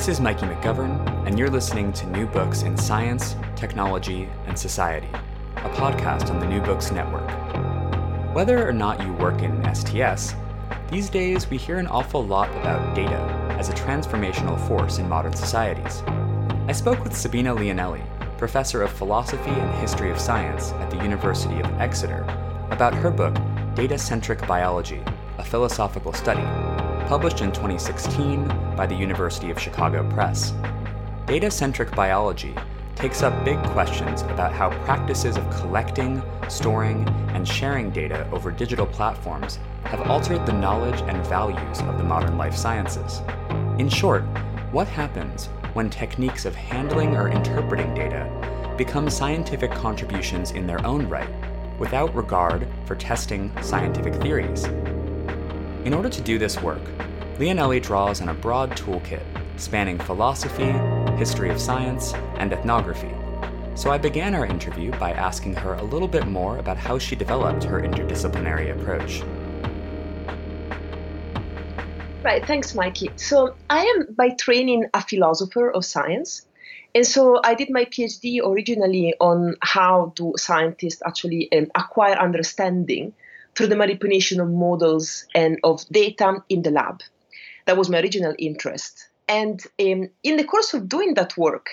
This is Mikey McGovern, and you're listening to New Books in Science, Technology, and Society, a podcast on the New Books Network. Whether or not you work in STS, these days we hear an awful lot about data as a transformational force in modern societies. I spoke with Sabina Leonelli, professor of philosophy and history of science at the University of Exeter, about her book, Data Centric Biology A Philosophical Study, published in 2016 by the University of Chicago Press. Data centric biology takes up big questions about how practices of collecting, storing, and sharing data over digital platforms have altered the knowledge and values of the modern life sciences. In short, what happens when techniques of handling or interpreting data become scientific contributions in their own right, without regard for testing scientific theories? In order to do this work, Leonelli draws on a broad toolkit spanning philosophy, history of science, and ethnography. So I began our interview by asking her a little bit more about how she developed her interdisciplinary approach. Right, thanks, Mikey. So I am by training a philosopher of science. And so I did my PhD originally on how do scientists actually um, acquire understanding through the manipulation of models and of data in the lab. That was my original interest. And um, in the course of doing that work,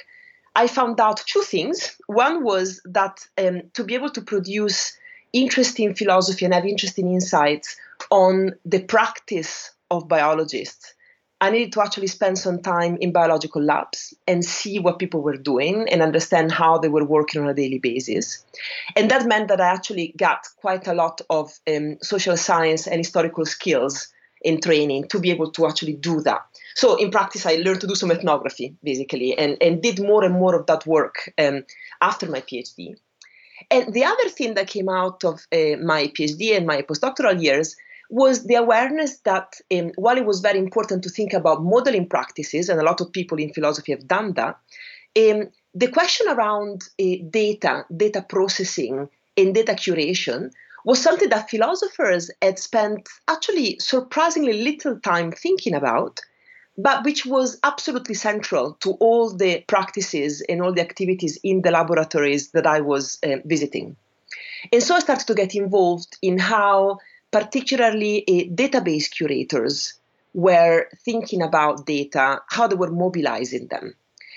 I found out two things. One was that um, to be able to produce interesting philosophy and have interesting insights on the practice of biologists, I needed to actually spend some time in biological labs and see what people were doing and understand how they were working on a daily basis. And that meant that I actually got quite a lot of um, social science and historical skills in training to be able to actually do that. So in practice, I learned to do some ethnography basically, and, and did more and more of that work um, after my PhD. And the other thing that came out of uh, my PhD and my postdoctoral years was the awareness that um, while it was very important to think about modeling practices, and a lot of people in philosophy have done that, um, the question around uh, data, data processing, and data curation was something that philosophers had spent actually surprisingly little time thinking about, but which was absolutely central to all the practices and all the activities in the laboratories that I was uh, visiting. And so I started to get involved in how, particularly, uh, database curators were thinking about data, how they were mobilizing them.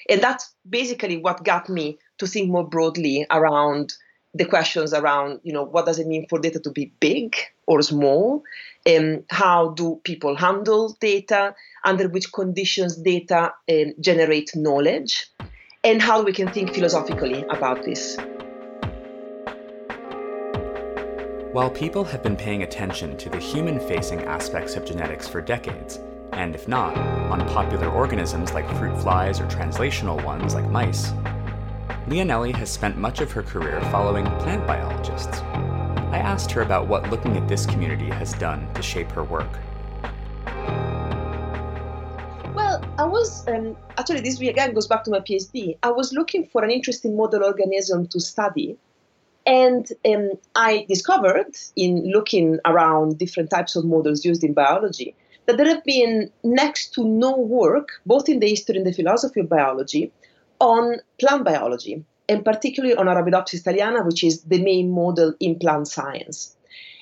And that's basically what got me to think more broadly around the questions around, you know, what does it mean for data to be big or small? Um, how do people handle data? Under which conditions data um, generate knowledge? And how we can think philosophically about this. While people have been paying attention to the human facing aspects of genetics for decades, and if not, on popular organisms like fruit flies or translational ones like mice, Leonelli has spent much of her career following plant biologists. I asked her about what looking at this community has done to shape her work. Well, I was um, actually, this again goes back to my PhD. I was looking for an interesting model organism to study. And um, I discovered in looking around different types of models used in biology that there have been next to no work, both in the history and the philosophy of biology, on plant biology, and particularly on Arabidopsis thaliana, which is the main model in plant science.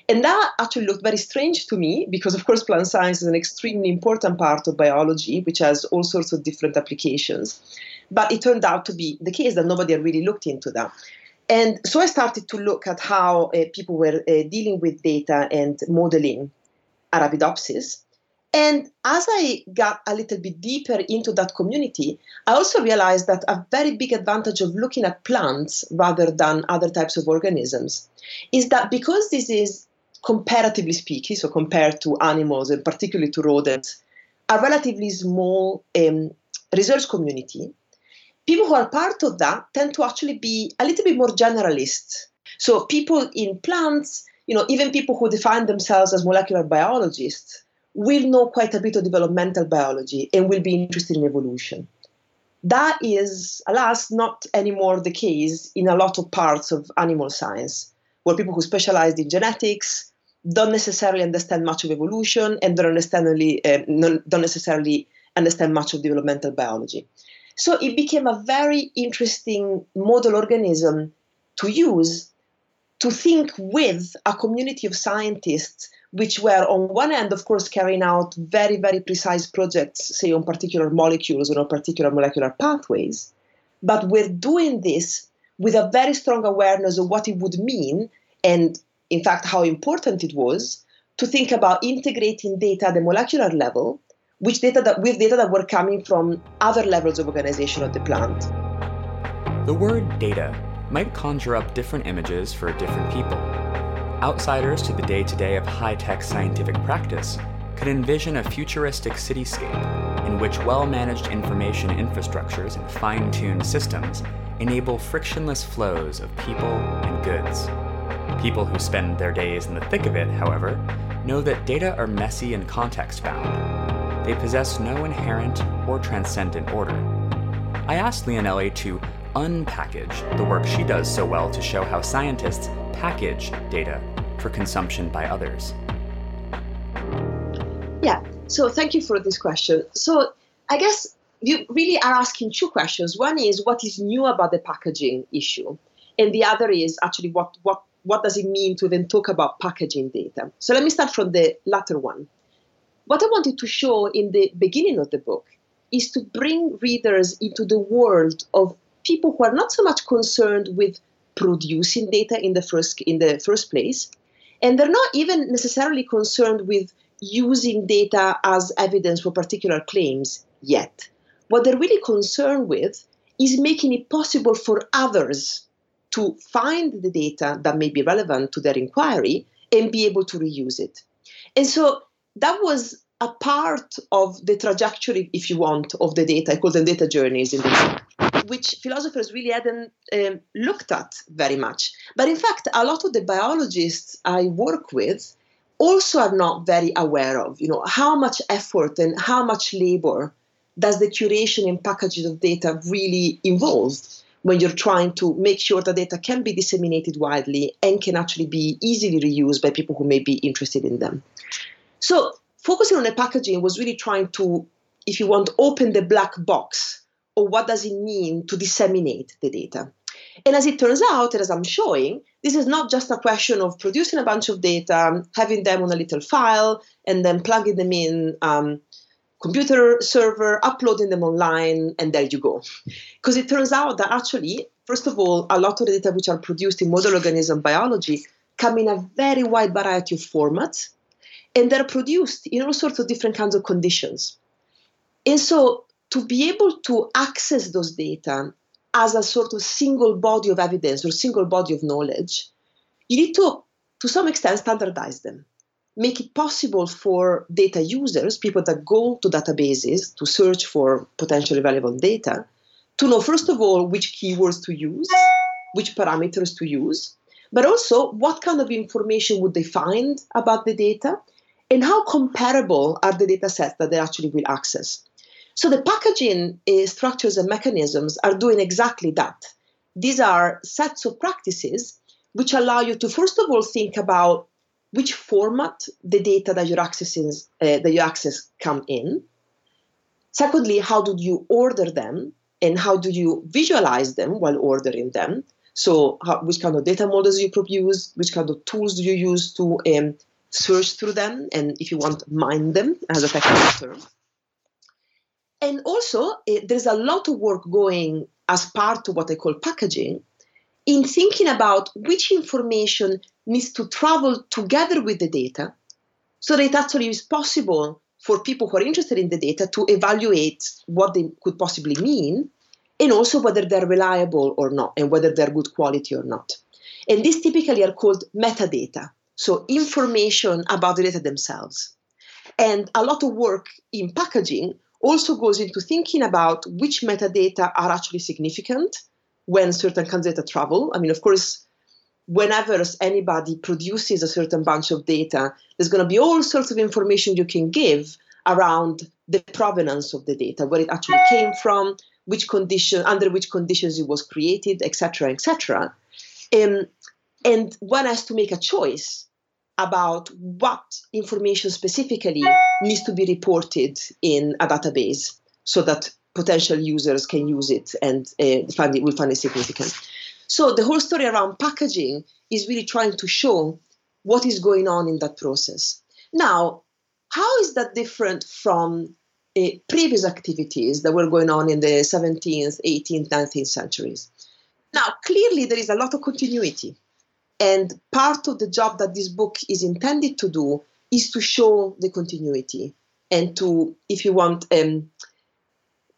And that actually looked very strange to me because, of course, plant science is an extremely important part of biology, which has all sorts of different applications. But it turned out to be the case that nobody had really looked into that. And so I started to look at how uh, people were uh, dealing with data and modeling Arabidopsis. And as I got a little bit deeper into that community, I also realized that a very big advantage of looking at plants rather than other types of organisms is that because this is comparatively speaking, so compared to animals and particularly to rodents, a relatively small um, research community, people who are part of that tend to actually be a little bit more generalist. So people in plants, you know, even people who define themselves as molecular biologists, will know quite a bit of developmental biology and will be interested in evolution. That is, alas, not anymore the case in a lot of parts of animal science, where people who specialize in genetics don't necessarily understand much of evolution and don't, only, uh, don't necessarily understand much of developmental biology. So it became a very interesting model organism to use to think with a community of scientists which were on one end of course carrying out very very precise projects say on particular molecules or on particular molecular pathways but we're doing this with a very strong awareness of what it would mean and in fact how important it was to think about integrating data at the molecular level which data that with data that were coming from other levels of organization of the plant. The word data might conjure up different images for different people. Outsiders to the day to day of high tech scientific practice could envision a futuristic cityscape in which well managed information infrastructures and fine tuned systems enable frictionless flows of people and goods. People who spend their days in the thick of it, however, know that data are messy and context bound, they possess no inherent or transcendent order. I asked Leonelli to unpackage the work she does so well to show how scientists package data for consumption by others. Yeah, so thank you for this question. So I guess you really are asking two questions. One is what is new about the packaging issue, and the other is actually what what what does it mean to then talk about packaging data. So let me start from the latter one. What I wanted to show in the beginning of the book is to bring readers into the world of people who are not so much concerned with producing data in the first in the first place and they're not even necessarily concerned with using data as evidence for particular claims yet. What they're really concerned with is making it possible for others to find the data that may be relevant to their inquiry and be able to reuse it. And so that was a part of the trajectory, if you want, of the data. I call them data journeys in this, which philosophers really hadn't um, looked at very much. But in fact, a lot of the biologists I work with also are not very aware of, you know, how much effort and how much labor does the curation and packaging of data really involve when you're trying to make sure that data can be disseminated widely and can actually be easily reused by people who may be interested in them. So focusing on the packaging was really trying to, if you want, open the black box or what does it mean to disseminate the data. And as it turns out, and as I'm showing, this is not just a question of producing a bunch of data, having them on a little file, and then plugging them in um, computer server, uploading them online, and there you go. Because it turns out that actually, first of all, a lot of the data which are produced in model organism biology come in a very wide variety of formats and they're produced in all sorts of different kinds of conditions. And so to be able to access those data as a sort of single body of evidence or single body of knowledge, you need to, to some extent, standardize them. Make it possible for data users, people that go to databases to search for potentially valuable data, to know, first of all, which keywords to use, which parameters to use, but also what kind of information would they find about the data, and how comparable are the data sets that they actually will access. So the packaging uh, structures and mechanisms are doing exactly that. These are sets of practices which allow you to first of all think about which format the data that you're accessing uh, that you access come in. Secondly, how do you order them and how do you visualize them while ordering them? So, how, which kind of data models you produce? Which kind of tools do you use to um, search through them and, if you want, mine them as a technical term. And also, eh, there's a lot of work going as part of what I call packaging in thinking about which information needs to travel together with the data so that it actually is possible for people who are interested in the data to evaluate what they could possibly mean and also whether they're reliable or not and whether they're good quality or not. And these typically are called metadata so information about the data themselves. And a lot of work in packaging also goes into thinking about which metadata are actually significant when certain kinds of data travel. I mean, of course, whenever anybody produces a certain bunch of data, there's going to be all sorts of information you can give around the provenance of the data, where it actually came from, which condition, under which conditions it was created, etc., etc. Um, and one has to make a choice about what information specifically needs to be reported in a database so that potential users can use it and uh, find it will find it significant. So the whole story around packaging is really trying to show what is going on in that process. Now, how is that different from uh, previous activities that were going on in the 17th, 18th, 19th centuries? Now, clearly, there is a lot of continuity. And part of the job that this book is intended to do is to show the continuity and to, if you want, um,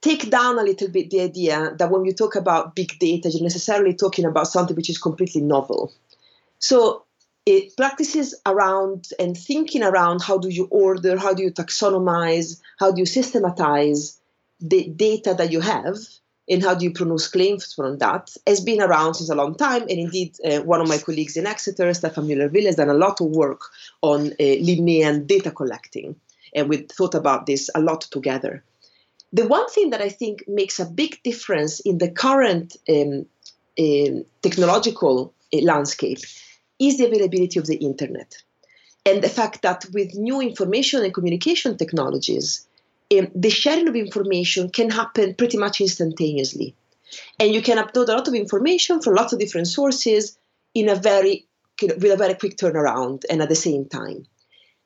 take down a little bit the idea that when you talk about big data, you're necessarily talking about something which is completely novel. So it practices around and thinking around how do you order, how do you taxonomize, how do you systematize the data that you have, and how do you pronounce claims from that has been around since a long time. And indeed, uh, one of my colleagues in Exeter, Staffan Müller-Wille, has done a lot of work on uh, Linnaean data collecting. And we thought about this a lot together. The one thing that I think makes a big difference in the current um, um, technological uh, landscape is the availability of the internet. And the fact that with new information and communication technologies, um, the sharing of information can happen pretty much instantaneously. And you can upload a lot of information from lots of different sources in a very with a very quick turnaround and at the same time.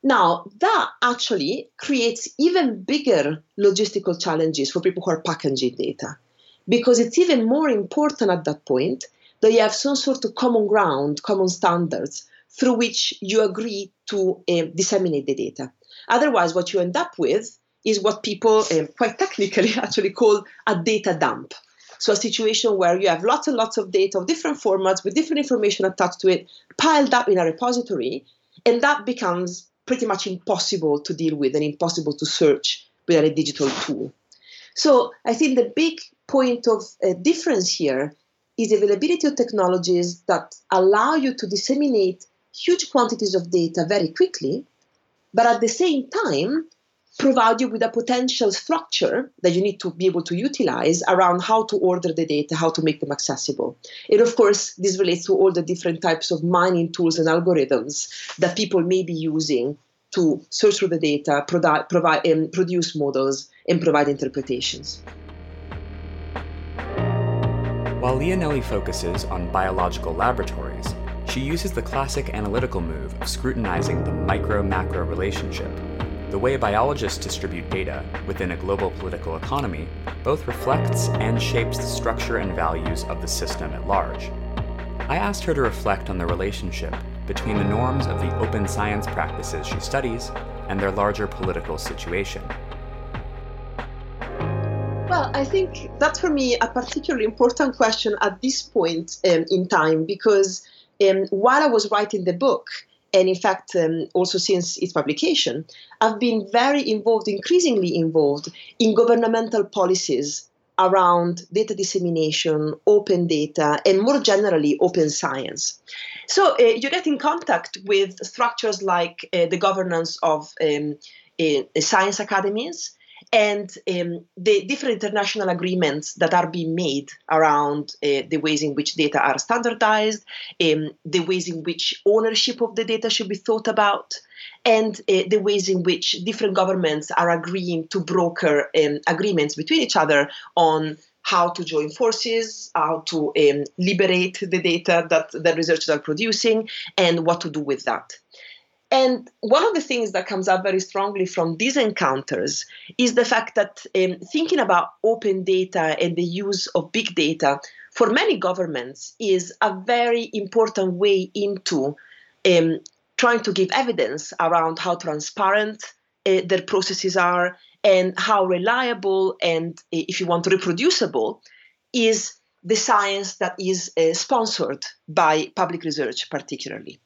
Now, that actually creates even bigger logistical challenges for people who are packaging data because it's even more important at that point that you have some sort of common ground, common standards through which you agree to uh, disseminate the data. Otherwise, what you end up with is what people uh, quite technically actually call a data dump. So, a situation where you have lots and lots of data of different formats with different information attached to it piled up in a repository, and that becomes pretty much impossible to deal with and impossible to search with a digital tool. So I think the big point of uh, difference here is availability of technologies that allow you to disseminate huge quantities of data very quickly, but at the same time provide you with a potential structure that you need to be able to utilize around how to order the data, how to make them accessible. And of course, this relates to all the different types of mining tools and algorithms that people may be using to search through the data, provide, and um, produce models, and provide interpretations. While Leonelli focuses on biological laboratories, she uses the classic analytical move of scrutinizing the micro macro relationship the way biologists distribute data within a global political economy both reflects and shapes the structure and values of the system at large. I asked her to reflect on the relationship between the norms of the open science practices she studies and their larger political situation. Well, I think that's for me a particularly important question at this point um, in time because um, while I was writing the book, and in fact, um, also since its publication, I've been very involved, increasingly involved in governmental policies around data dissemination, open data, and more generally, open science. So uh, you get in contact with structures like uh, the governance of um, uh, science academies, and um, the different international agreements that are being made around uh, the ways in which data are standardized, um, the ways in which ownership of the data should be thought about, and uh, the ways in which different governments are agreeing to broker um, agreements between each other on how to join forces, how to um, liberate the data that the researchers are producing, and what to do with that. And one of the things that comes up very strongly from these encounters is the fact that um, thinking about open data and the use of big data for many governments is a very important way into um, trying to give evidence around how transparent uh, their processes are and how reliable and, uh, if you want, reproducible is the science that is uh, sponsored by public research, particularly.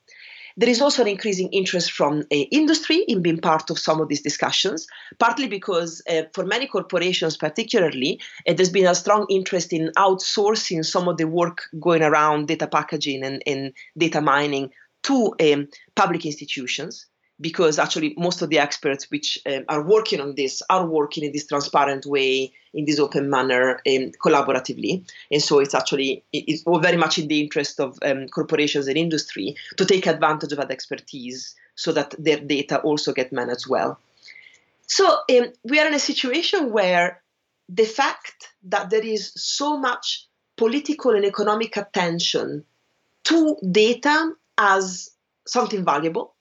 There is also an increasing interest from uh, industry in being part of some of these discussions, partly because uh, for many corporations, particularly, uh, there's been a strong interest in outsourcing some of the work going around data packaging and, and data mining to um, public institutions because actually most of the experts which um, are working on this are working in this transparent way, in this open manner, um, collaboratively. And so it's actually it's very much in the interest of um, corporations and industry to take advantage of that expertise so that their data also get managed well. So um, we are in a situation where the fact that there is so much political and economic attention to data as something valuable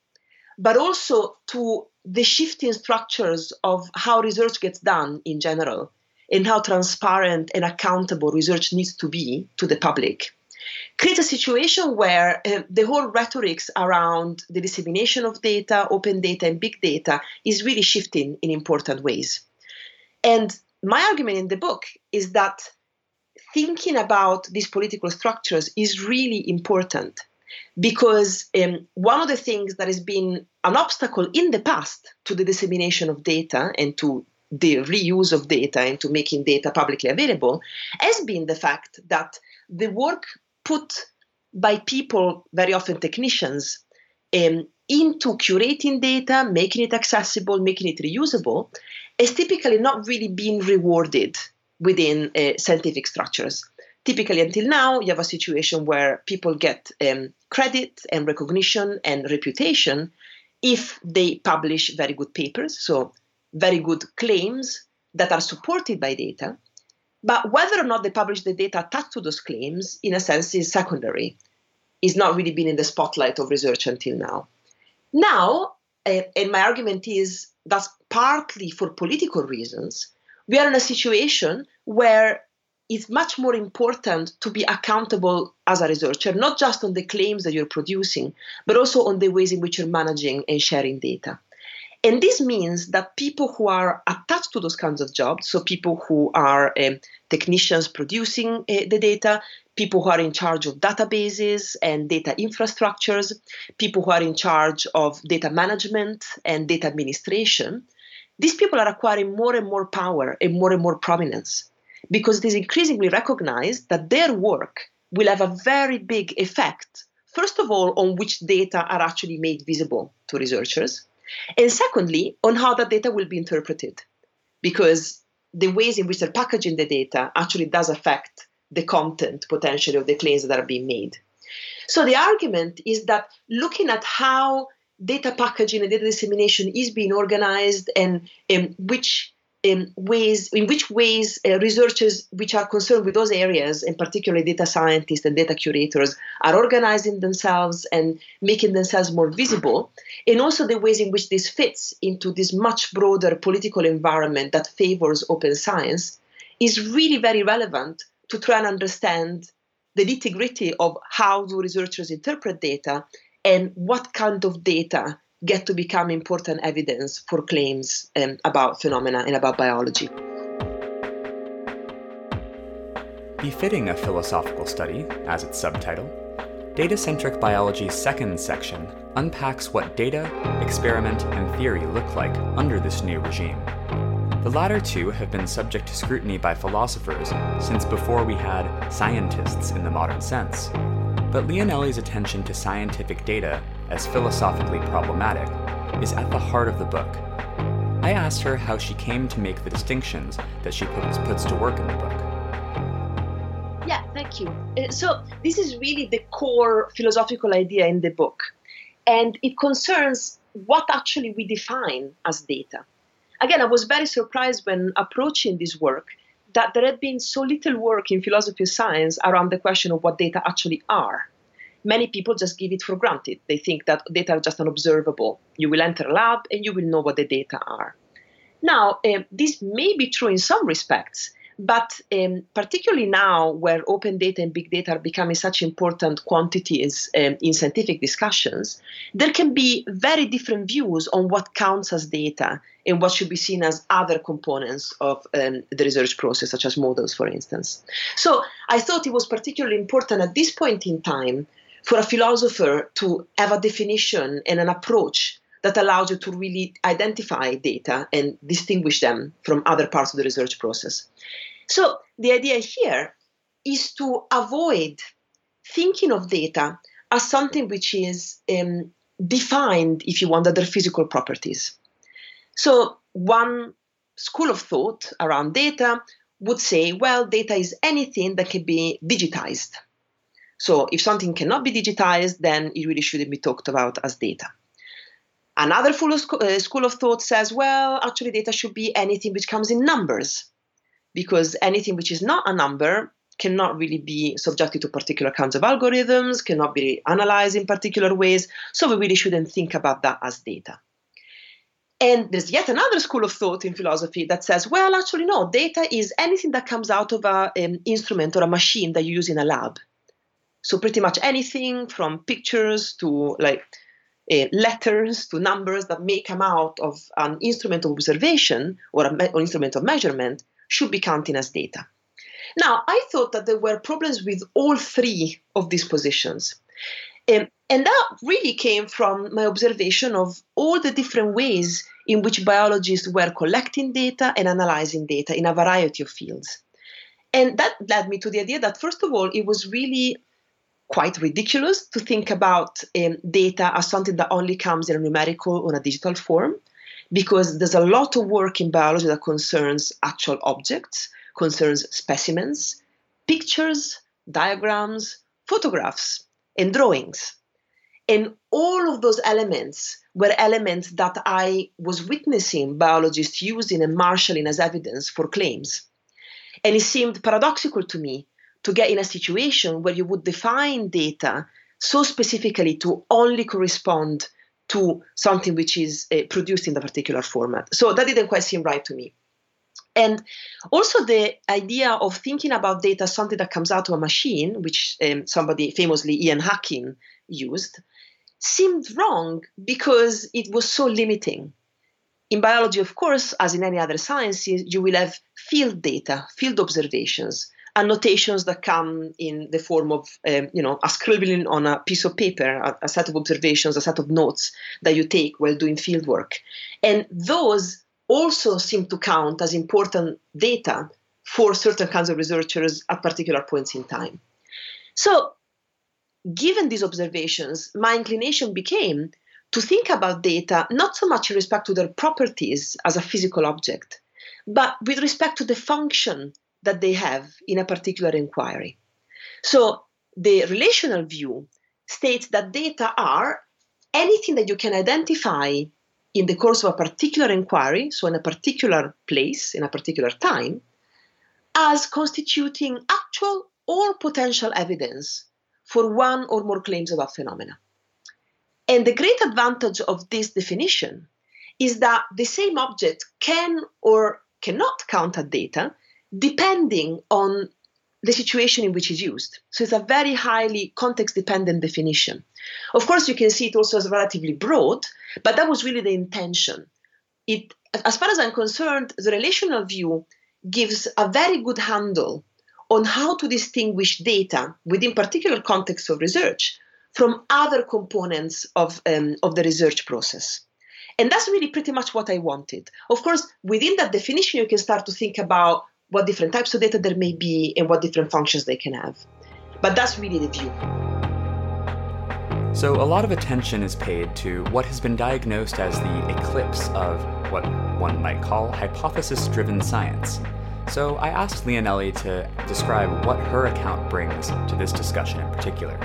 but also to the shifting structures of how research gets done in general and how transparent and accountable research needs to be to the public creates a situation where uh, the whole rhetorics around the dissemination of data, open data, and big data is really shifting in important ways. And my argument in the book is that thinking about these political structures is really important because um, one of the things that has been an obstacle in the past to the dissemination of data and to the reuse of data and to making data publicly available has been the fact that the work put by people, very often technicians, um, into curating data, making it accessible, making it reusable, is typically not really being rewarded within uh, scientific structures. Typically until now, you have a situation where people get um, credit and recognition and reputation if they publish very good papers, so very good claims that are supported by data. But whether or not they publish the data attached to those claims, in a sense, is secondary. Is not really been in the spotlight of research until now. Now, and my argument is that's partly for political reasons, we are in a situation where it's much more important to be accountable as a researcher, not just on the claims that you're producing, but also on the ways in which you're managing and sharing data. And this means that people who are attached to those kinds of jobs, so people who are um, technicians producing uh, the data, people who are in charge of databases and data infrastructures, people who are in charge of data management and data administration, these people are acquiring more and more power and more and more prominence because it is increasingly recognized that their work will have a very big effect, first of all, on which data are actually made visible to researchers, and secondly, on how that data will be interpreted, because the ways in which they're packaging the data actually does affect the content potentially of the claims that are being made. So the argument is that looking at how data packaging and data dissemination is being organized and, and which in ways in which ways uh, researchers which are concerned with those areas and particularly data scientists and data curators are organizing themselves and making themselves more visible and also the ways in which this fits into this much broader political environment that favors open science is really very relevant to try and understand the nitty gritty of how do researchers interpret data and what kind of data get to become important evidence for claims um, about phenomena and about biology. Befitting a philosophical study, as its subtitle, Data Centric Biology's second section unpacks what data, experiment, and theory look like under this new regime. The latter two have been subject to scrutiny by philosophers since before we had scientists in the modern sense. But Leonelli's attention to scientific data as philosophically problematic, is at the heart of the book. I asked her how she came to make the distinctions that she puts, puts to work in the book. Yeah, thank you. Uh, so, this is really the core philosophical idea in the book, and it concerns what actually we define as data. Again, I was very surprised when approaching this work that there had been so little work in philosophy of science around the question of what data actually are many people just give it for granted. They think that data are just unobservable. You will enter a lab and you will know what the data are. Now, uh, this may be true in some respects, but um, particularly now, where open data and big data are becoming such important quantities um, in scientific discussions, there can be very different views on what counts as data and what should be seen as other components of um, the research process, such as models, for instance. So I thought it was particularly important at this point in time for a philosopher to have a definition and an approach that allows you to really identify data and distinguish them from other parts of the research process. So the idea here is to avoid thinking of data as something which is um, defined, if you want, their physical properties. So, one school of thought around data would say, well, data is anything that can be digitized. So, if something cannot be digitized, then it really shouldn't be talked about as data. Another uh, school of thought says, well, actually, data should be anything which comes in numbers, because anything which is not a number cannot really be subjected to particular kinds of algorithms, cannot be analyzed in particular ways. So we really shouldn't think about that as data. And there's yet another school of thought in philosophy that says, well, actually, no, data is anything that comes out of an um, instrument or a machine that you use in a lab. So pretty much anything from pictures to like uh, letters to numbers that may come out of an instrument of observation or an me- instrument of measurement should be counted as data. Now, I thought that there were problems with all three of these positions. Um, and that really came from my observation of all the different ways in which biologists were collecting data and analyzing data in a variety of fields. And that led me to the idea that, first of all, it was really quite ridiculous to think about um, data as something that only comes in a numerical or a digital form, because there's a lot of work in biology that concerns actual objects concerns specimens, pictures, diagrams, photographs, and drawings. And all of those elements were elements that I was witnessing biologists using and marshalling as evidence for claims. And it seemed paradoxical to me to get in a situation where you would define data so specifically to only correspond to something which is uh, produced in the particular format. So that didn't quite seem right to me. And also the idea of thinking about data as something that comes out of a machine, which um, somebody famously, Ian Hacking, used, seemed wrong because it was so limiting. In biology, of course, as in any other sciences, you will have field data, field observations, annotations that come in the form of, um, you know, a scribbling on a piece of paper, a, a set of observations, a set of notes that you take while doing field work. And those also seem to count as important data for certain kinds of researchers at particular points in time. So, given these observations, my inclination became to think about data not so much in respect to their properties as a physical object, but with respect to the function that they have in a particular inquiry. So, the relational view states that data are anything that you can identify in the course of a particular inquiry, so in a particular place, in a particular time, as constituting actual or potential evidence for one or more claims about phenomena. And the great advantage of this definition is that the same object can or cannot count as data depending on the situation in which it's used. So it's a very highly context dependent definition. Of course, you can see it also as relatively broad, but that was really the intention. It, as far as I'm concerned, the relational view gives a very good handle on how to distinguish data within particular contexts of research from other components of, um, of the research process. And that's really pretty much what I wanted. Of course, within that definition, you can start to think about what different types of data there may be and what different functions they can have. But that's really the view. So, a lot of attention is paid to what has been diagnosed as the eclipse of what one might call hypothesis driven science. So, I asked Leonelli to describe what her account brings to this discussion in particular.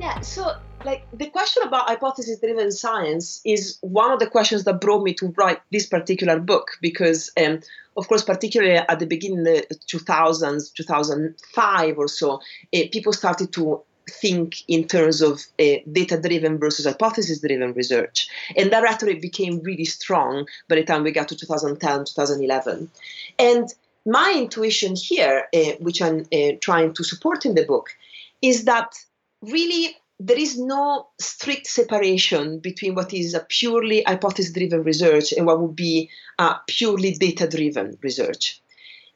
Yeah, so like the question about hypothesis driven science is one of the questions that brought me to write this particular book because um, of course particularly at the beginning of the 2000s 2005 or so uh, people started to think in terms of uh, data driven versus hypothesis driven research. And that rhetoric became really strong by the time we got to 2010 2011 and my intuition here uh, which i'm uh, trying to support in the book is that really there is no strict separation between what is a purely hypothesis driven research and what would be a purely data driven research.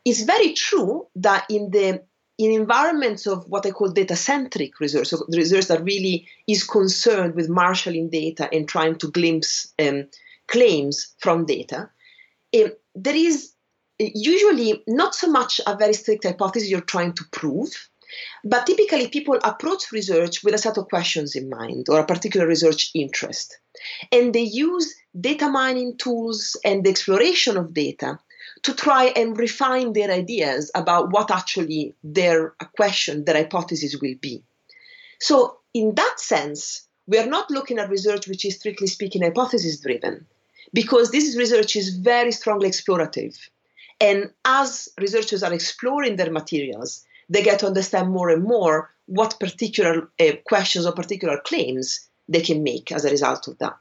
It's very true that in the in environments of what I call data centric research, so the research that really is concerned with marshalling data and trying to glimpse um, claims from data, um, there is usually not so much a very strict hypothesis you're trying to prove, But typically, people approach research with a set of questions in mind or a particular research interest. And they use data mining tools and the exploration of data to try and refine their ideas about what actually their question, their hypothesis will be. So, in that sense, we are not looking at research which is strictly speaking hypothesis driven, because this research is very strongly explorative. And as researchers are exploring their materials, they get to understand more and more what particular uh, questions or particular claims they can make as a result of that.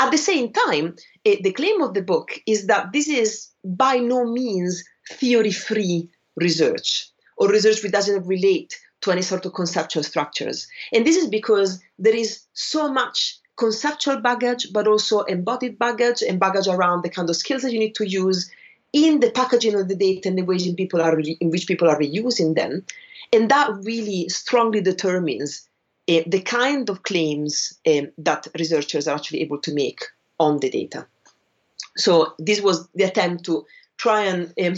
At the same time, uh, the claim of the book is that this is by no means theory free research or research which doesn't relate to any sort of conceptual structures. And this is because there is so much conceptual baggage, but also embodied baggage and baggage around the kind of skills that you need to use in the packaging of the data and the ways in, people are re- in which people are reusing them. And that really strongly determines uh, the kind of claims um, that researchers are actually able to make on the data. So this was the attempt to try and, um,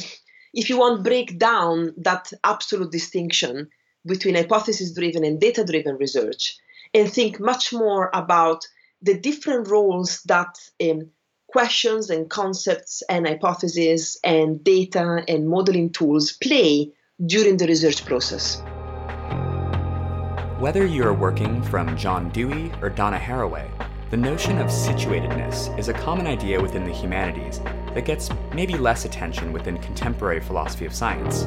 if you want, break down that absolute distinction between hypothesis-driven and data-driven research, and think much more about the different roles that um, questions and concepts and hypotheses and data and modeling tools play during the research process. Whether you are working from John Dewey or Donna Haraway, the notion of situatedness is a common idea within the humanities that gets maybe less attention within contemporary philosophy of science.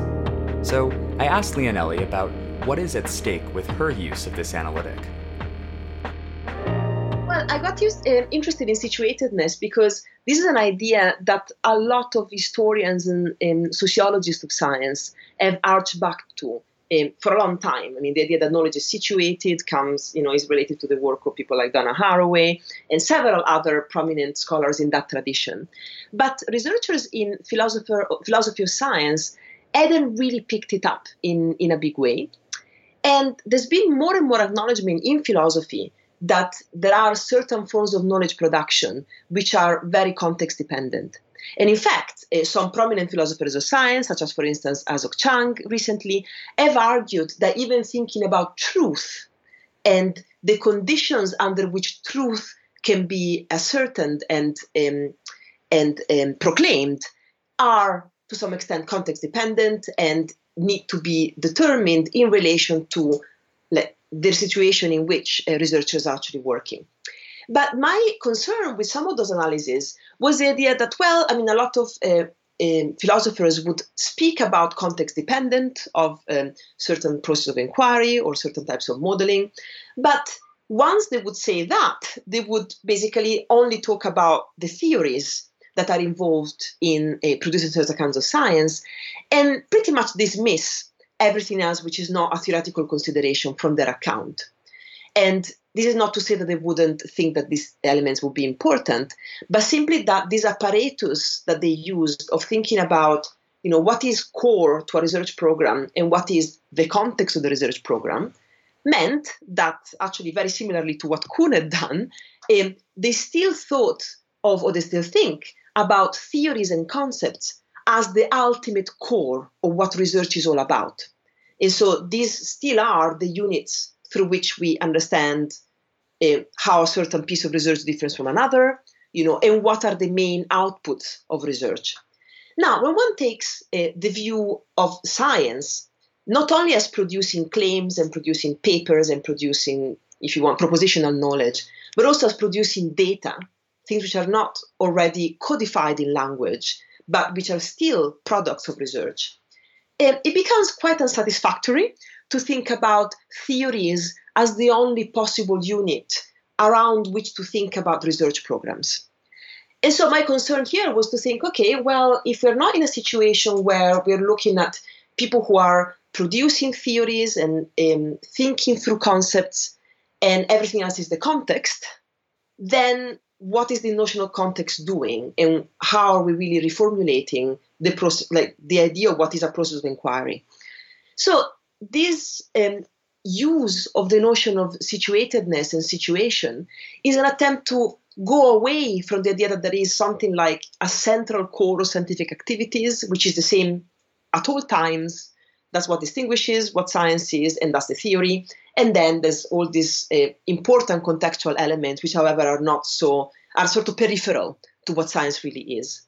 So I asked Leonelli about what is at stake with her use of this analytic. Well, I got used, uh, interested in situatedness because this is an idea that a lot of historians and, and sociologists of science have arched back to um, for a long time. I mean, the idea that knowledge is situated comes, you know, is related to the work of people like Donna Haraway and several other prominent scholars in that tradition. But researchers in philosopher, philosophy of science hadn't really picked it up in, in a big way. And there's been more and more acknowledgement in philosophy that there are certain forms of knowledge production which are very context dependent. And in fact, uh, some prominent philosophers of science, such as, for instance, Hasok Chang recently, have argued that even thinking about truth and the conditions under which truth can be ascertained and, um, and um, proclaimed are to some extent context dependent and need to be determined in relation to the situation in which uh, researchers are actually working. But my concern with some of those analyses was the idea that, well, I mean, a lot of uh, uh, philosophers would speak about context dependent of um, certain process of inquiry or certain types of modeling. But once they would say that, they would basically only talk about the theories that are involved in uh, producing certain kinds of science and pretty much dismiss everything else which is not a theoretical consideration from their account. And this is not to say that they wouldn't think that these elements would be important, but simply that this apparatus that they used of thinking about, you know, what is core to a research program and what is the context of the research program, meant that actually very similarly to what Kuhn had done, um, they still thought of, or they still think about theories and concepts as the ultimate core of what research is all about. And so these still are the units through which we understand uh, how a certain piece of research differs from another, you know, and what are the main outputs of research. Now, when one takes uh, the view of science, not only as producing claims and producing papers and producing, if you want, propositional knowledge, but also as producing data, things which are not already codified in language, but which are still products of research, And it becomes quite unsatisfactory to think about theories as the only possible unit around which to think about research programs. And so my concern here was to think, okay, well, if we're not in a situation where we're looking at people who are producing theories and um, thinking through concepts and everything else is the context, then what is the notional context doing and how are we really reformulating the process, like the idea of what is a process of inquiry? So this um, use of the notion of situatedness and situation is an attempt to go away from the idea that there is something like a central core of scientific activities, which is the same at all times, That's what distinguishes what science is, and that's the theory. And then there's all these uh, important contextual elements, which, however, are not so, are sort of peripheral to what science really is.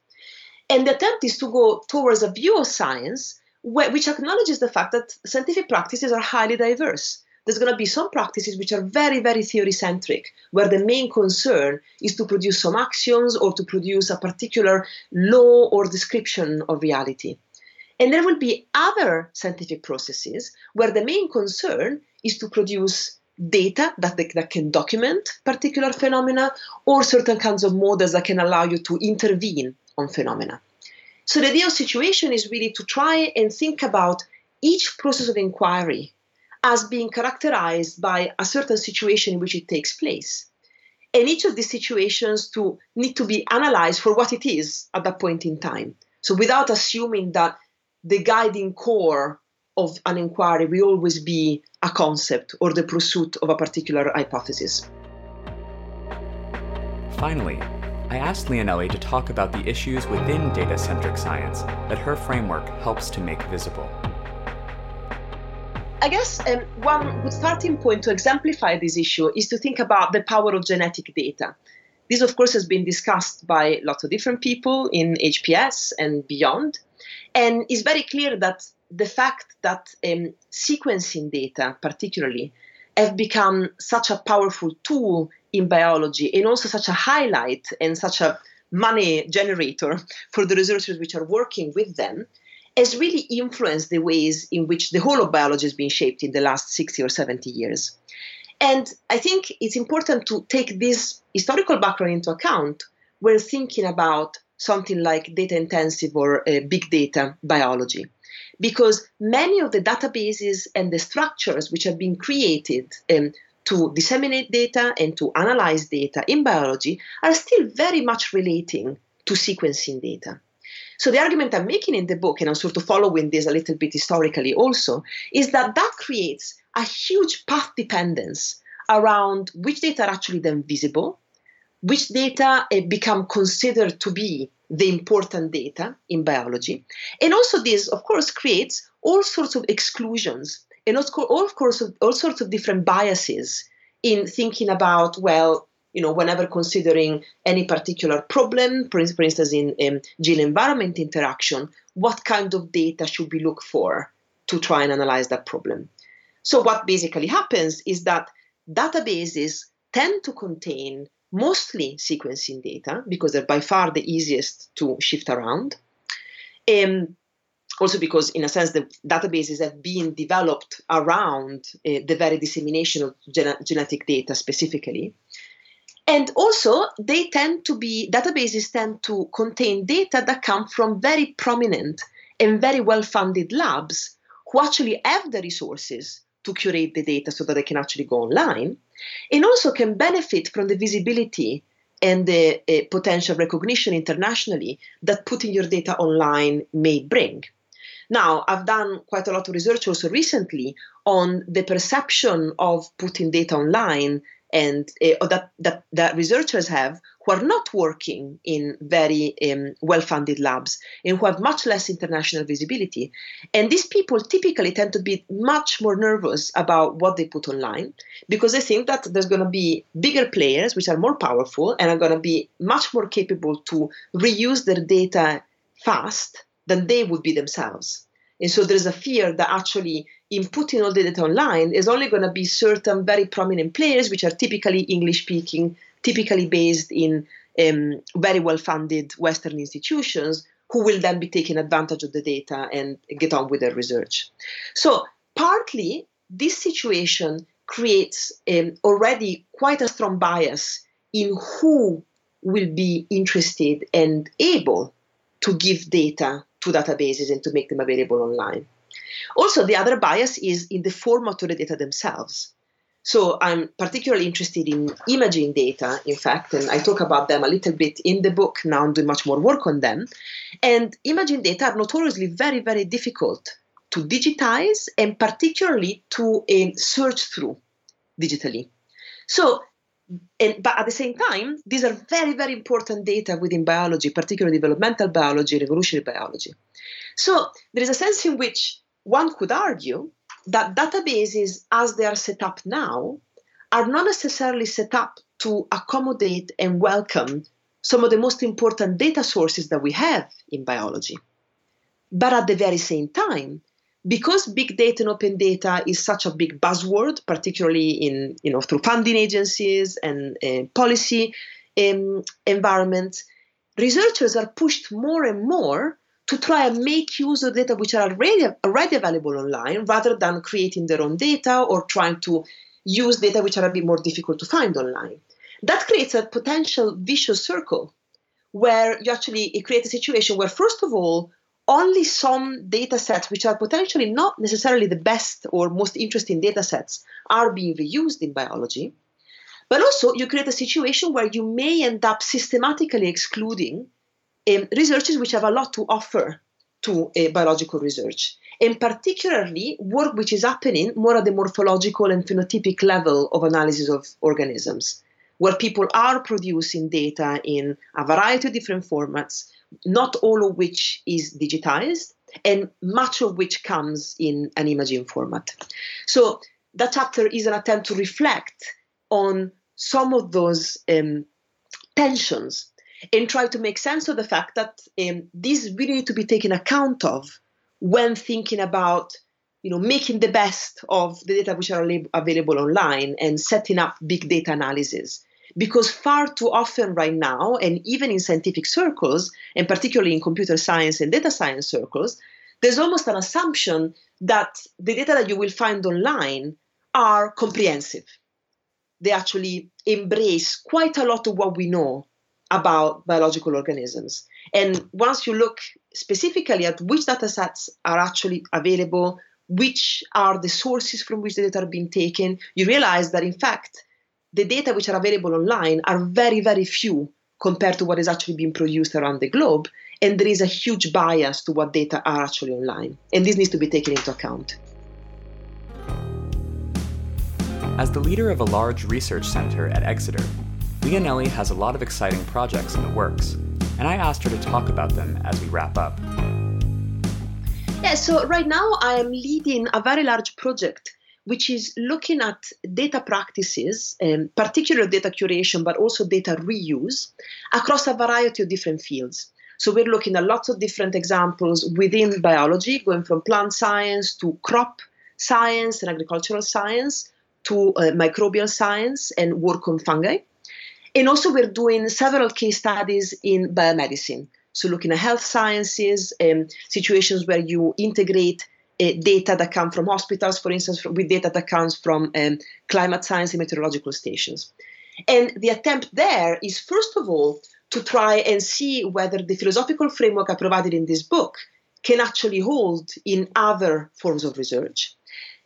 And the attempt is to go towards a view of science which acknowledges the fact that scientific practices are highly diverse. There's going to be some practices which are very, very theory centric, where the main concern is to produce some axioms or to produce a particular law or description of reality. And there will be other scientific processes where the main concern is to produce data that, they, that can document particular phenomena or certain kinds of models that can allow you to intervene on phenomena. So the ideal situation is really to try and think about each process of inquiry as being characterized by a certain situation in which it takes place. And each of these situations to need to be analyzed for what it is at that point in time. So without assuming that the guiding core of an inquiry will always be a concept or the pursuit of a particular hypothesis. Finally, I asked Leonelli to talk about the issues within data centric science that her framework helps to make visible. I guess um, one good starting point to exemplify this issue is to think about the power of genetic data. This, of course, has been discussed by lots of different people in HPS and beyond. And it's very clear that the fact that um, sequencing data, particularly, have become such a powerful tool in biology and also such a highlight and such a money generator for the researchers which are working with them has really influenced the ways in which the whole of biology has been shaped in the last 60 or 70 years. And I think it's important to take this historical background into account when thinking about something like data intensive or uh, big data biology. Because many of the databases and the structures which have been created um, to disseminate data and to analyze data in biology are still very much relating to sequencing data. So the argument I'm making in the book, and I'm sort of following this a little bit historically also, is that that creates a huge path dependence around which data are actually then visible, which data uh, become considered to be the important data in biology. And also this, of course, creates all sorts of exclusions and of course, all sorts of different biases in thinking about, well, you know, whenever considering any particular problem, for, for instance, in um, gene environment interaction, what kind of data should we look for to try and analyze that problem? So, what basically happens is that databases tend to contain mostly sequencing data because they're by far the easiest to shift around. Um, also because in a sense the databases have been developed around uh, the very dissemination of gen- genetic data specifically and also they tend to be databases tend to contain data that come from very prominent and very well funded labs who actually have the resources to curate the data so that they can actually go online and also can benefit from the visibility and the uh, potential recognition internationally that putting your data online may bring. Now, I've done quite a lot of research also recently on the perception of putting data online and uh, that, that, that researchers have who are not working in very um, well-funded labs and who have much less international visibility. And these people typically tend to be much more nervous about what they put online because they think that there's going to be bigger players which are more powerful and are going to be much more capable to reuse their data fast than they would be themselves. And so there's a fear that actually in putting all the data online is only going to be certain very prominent players, which are typically English speaking, typically based in um, very well funded Western institutions, who will then be taking advantage of the data and get on with their research. So, partly, this situation creates um, already quite a strong bias in who will be interested and able to give data to databases and to make them available online. Also, the other bias is in the format of the data themselves. So I'm particularly interested in imaging data, in fact, and I talk about them a little bit in the book. Now I'm doing much more work on them. And imaging data are notoriously very, very difficult to digitize and particularly to uh, search through digitally. So and, but at the same time, these are very, very important data within biology, particularly developmental biology, evolutionary biology. So there is a sense in which one could argue that databases, as they are set up now, are not necessarily set up to accommodate and welcome some of the most important data sources that we have in biology. But at the very same time, because big data and open data is such a big buzzword, particularly in you know through funding agencies and uh, policy um, environments, researchers are pushed more and more to try and make use of data which are already, already available online rather than creating their own data or trying to use data which are a bit more difficult to find online. That creates a potential vicious circle where you actually create a situation where, first of all, only some data sets, which are potentially not necessarily the best or most interesting data sets, are being reused in biology. But also, you create a situation where you may end up systematically excluding um, researchers which have a lot to offer to uh, biological research, and particularly work which is happening more at the morphological and phenotypic level of analysis of organisms, where people are producing data in a variety of different formats not all of which is digitized, and much of which comes in an imaging format. So that chapter is an attempt to reflect on some of those um, tensions and try to make sense of the fact that um, these really need to be taken account of when thinking about you know making the best of the data which are available online and setting up big data analysis because far too often right now, and even in scientific circles, and particularly in computer science and data science circles, there's almost an assumption that the data that you will find online are comprehensive. They actually embrace quite a lot of what we know about biological organisms. And once you look specifically at which data sets are actually available, which are the sources from which the data are being taken, you realize that in fact, the data which are available online are very, very few compared to what is actually being produced around the globe. And there is a huge bias to what data are actually online. And this needs to be taken into account. As the leader of a large research center at Exeter, Leonelli has a lot of exciting projects in the works, and I asked her to talk about them as we wrap up. Yeah, so right now I am leading a very large project which is looking at data practices, um, particular data curation, but also data reuse across a variety of different fields. So we're looking at lots of different examples within biology, going from plant science to crop science and agricultural science to uh, microbial science and work on fungi. And also, we're doing several case studies in biomedicine. So, looking at health sciences, um, situations where you integrate uh, data that come from hospitals, for instance, with data that comes from um, climate science and meteorological stations. And the attempt there is, first of all, to try and see whether the philosophical framework I provided in this book can actually hold in other forms of research.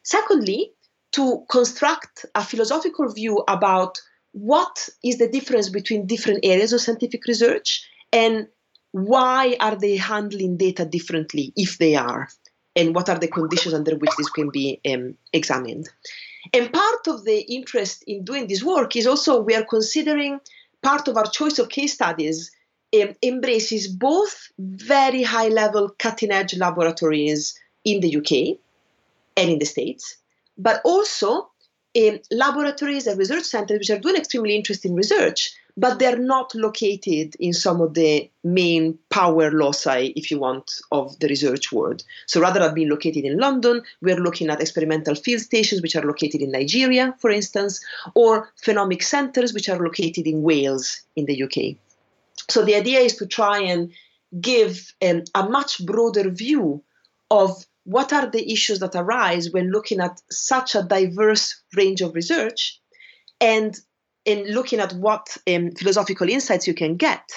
Secondly, to construct a philosophical view about what is the difference between different areas of scientific research and why are they handling data differently if they are and what are the conditions under which this can be um, examined. And part of the interest in doing this work is also we are considering part of our choice of case studies um, embraces both very high level cutting edge laboratories in the UK and in the States, but also um, laboratories and research centers which are doing extremely interesting research but they're not located in some of the main power loci, if you want, of the research world. So rather than being located in London, we're looking at experimental field stations, which are located in Nigeria, for instance, or phenomic centers, which are located in Wales, in the UK. So the idea is to try and give um, a much broader view of what are the issues that arise when looking at such a diverse range of research and in looking at what um, philosophical insights you can get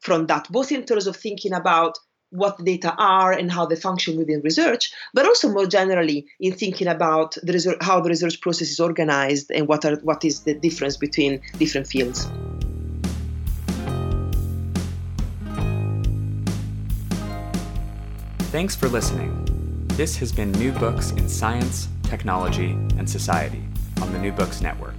from that, both in terms of thinking about what data are and how they function within research, but also more generally in thinking about the research, how the research process is organized and what are what is the difference between different fields. Thanks for listening. This has been New Books in Science, Technology, and Society on the New Books Network.